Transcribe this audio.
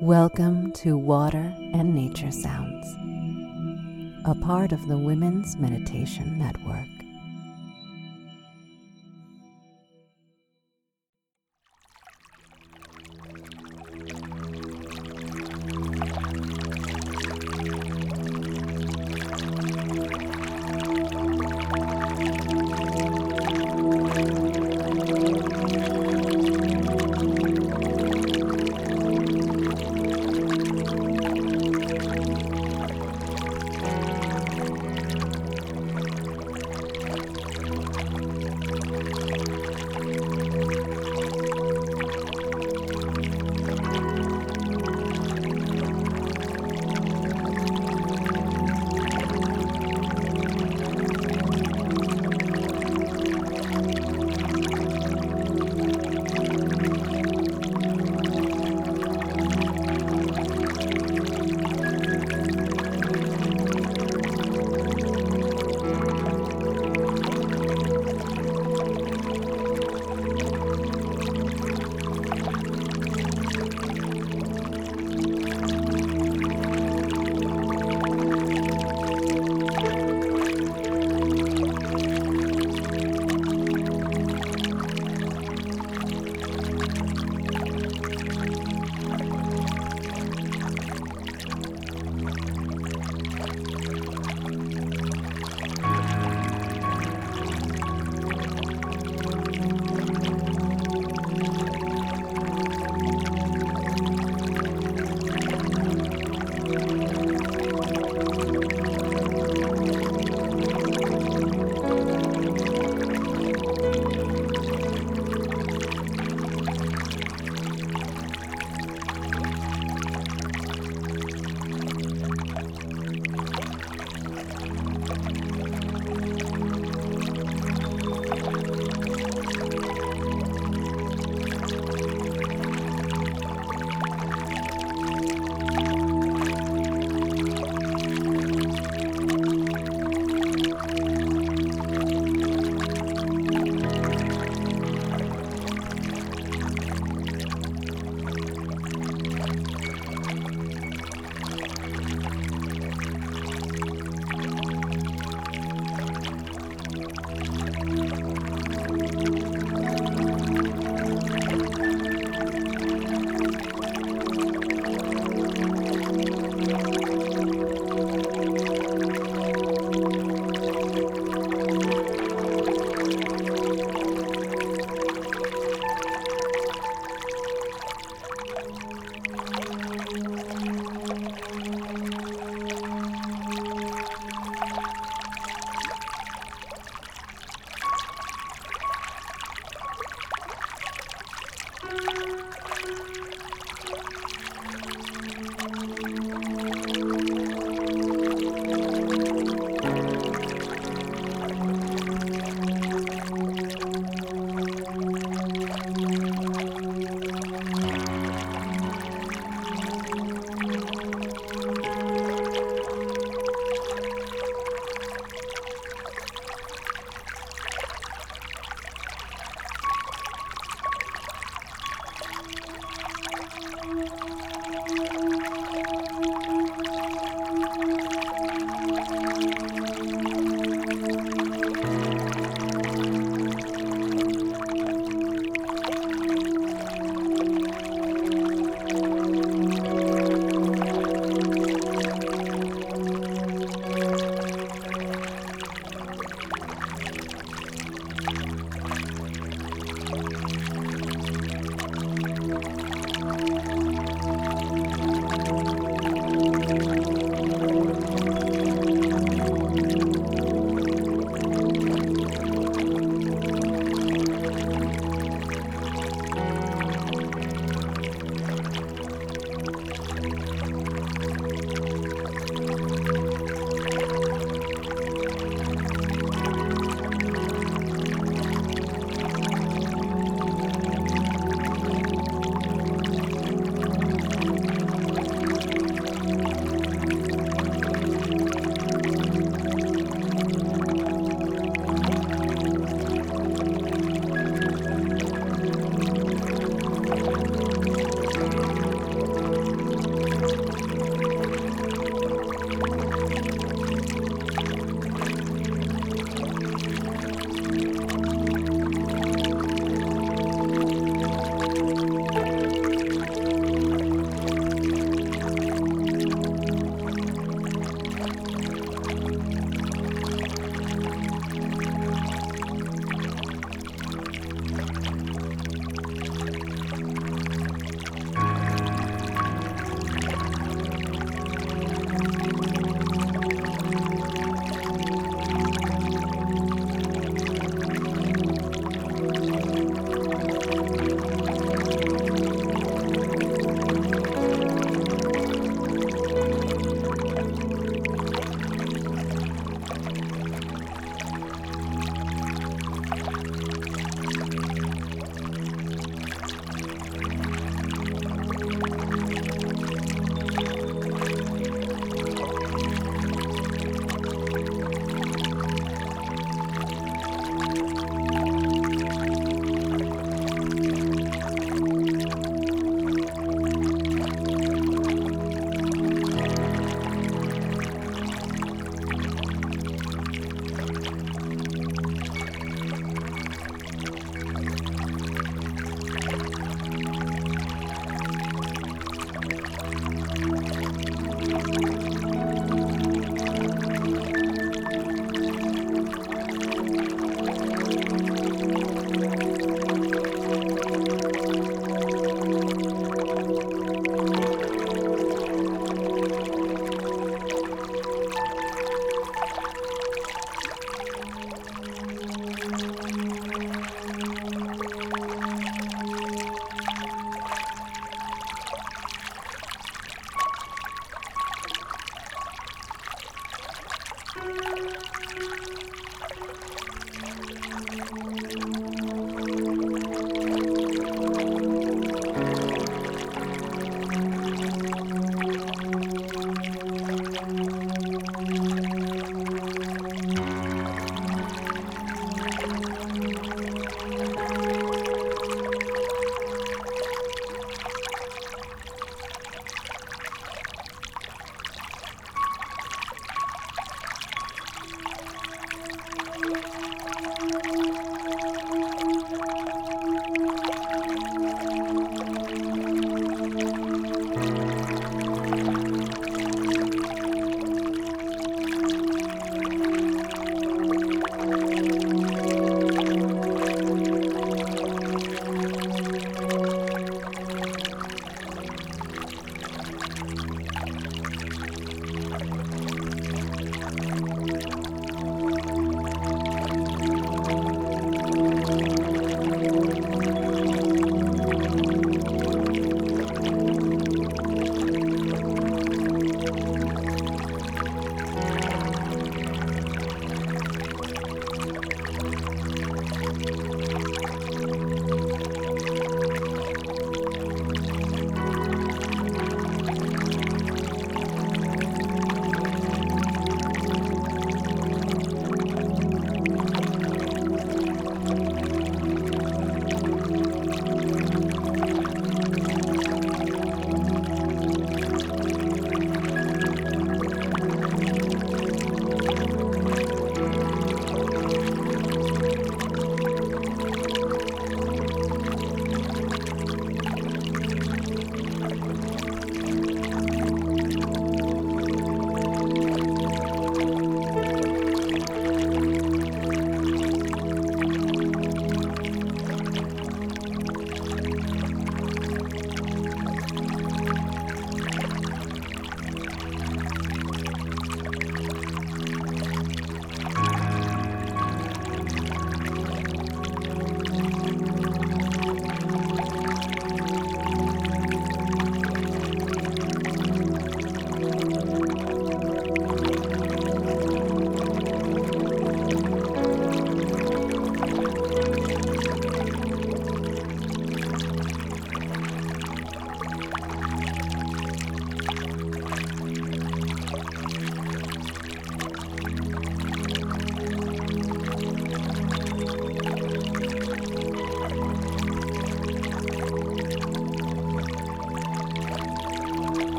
Welcome to Water and Nature Sounds, a part of the Women's Meditation Network.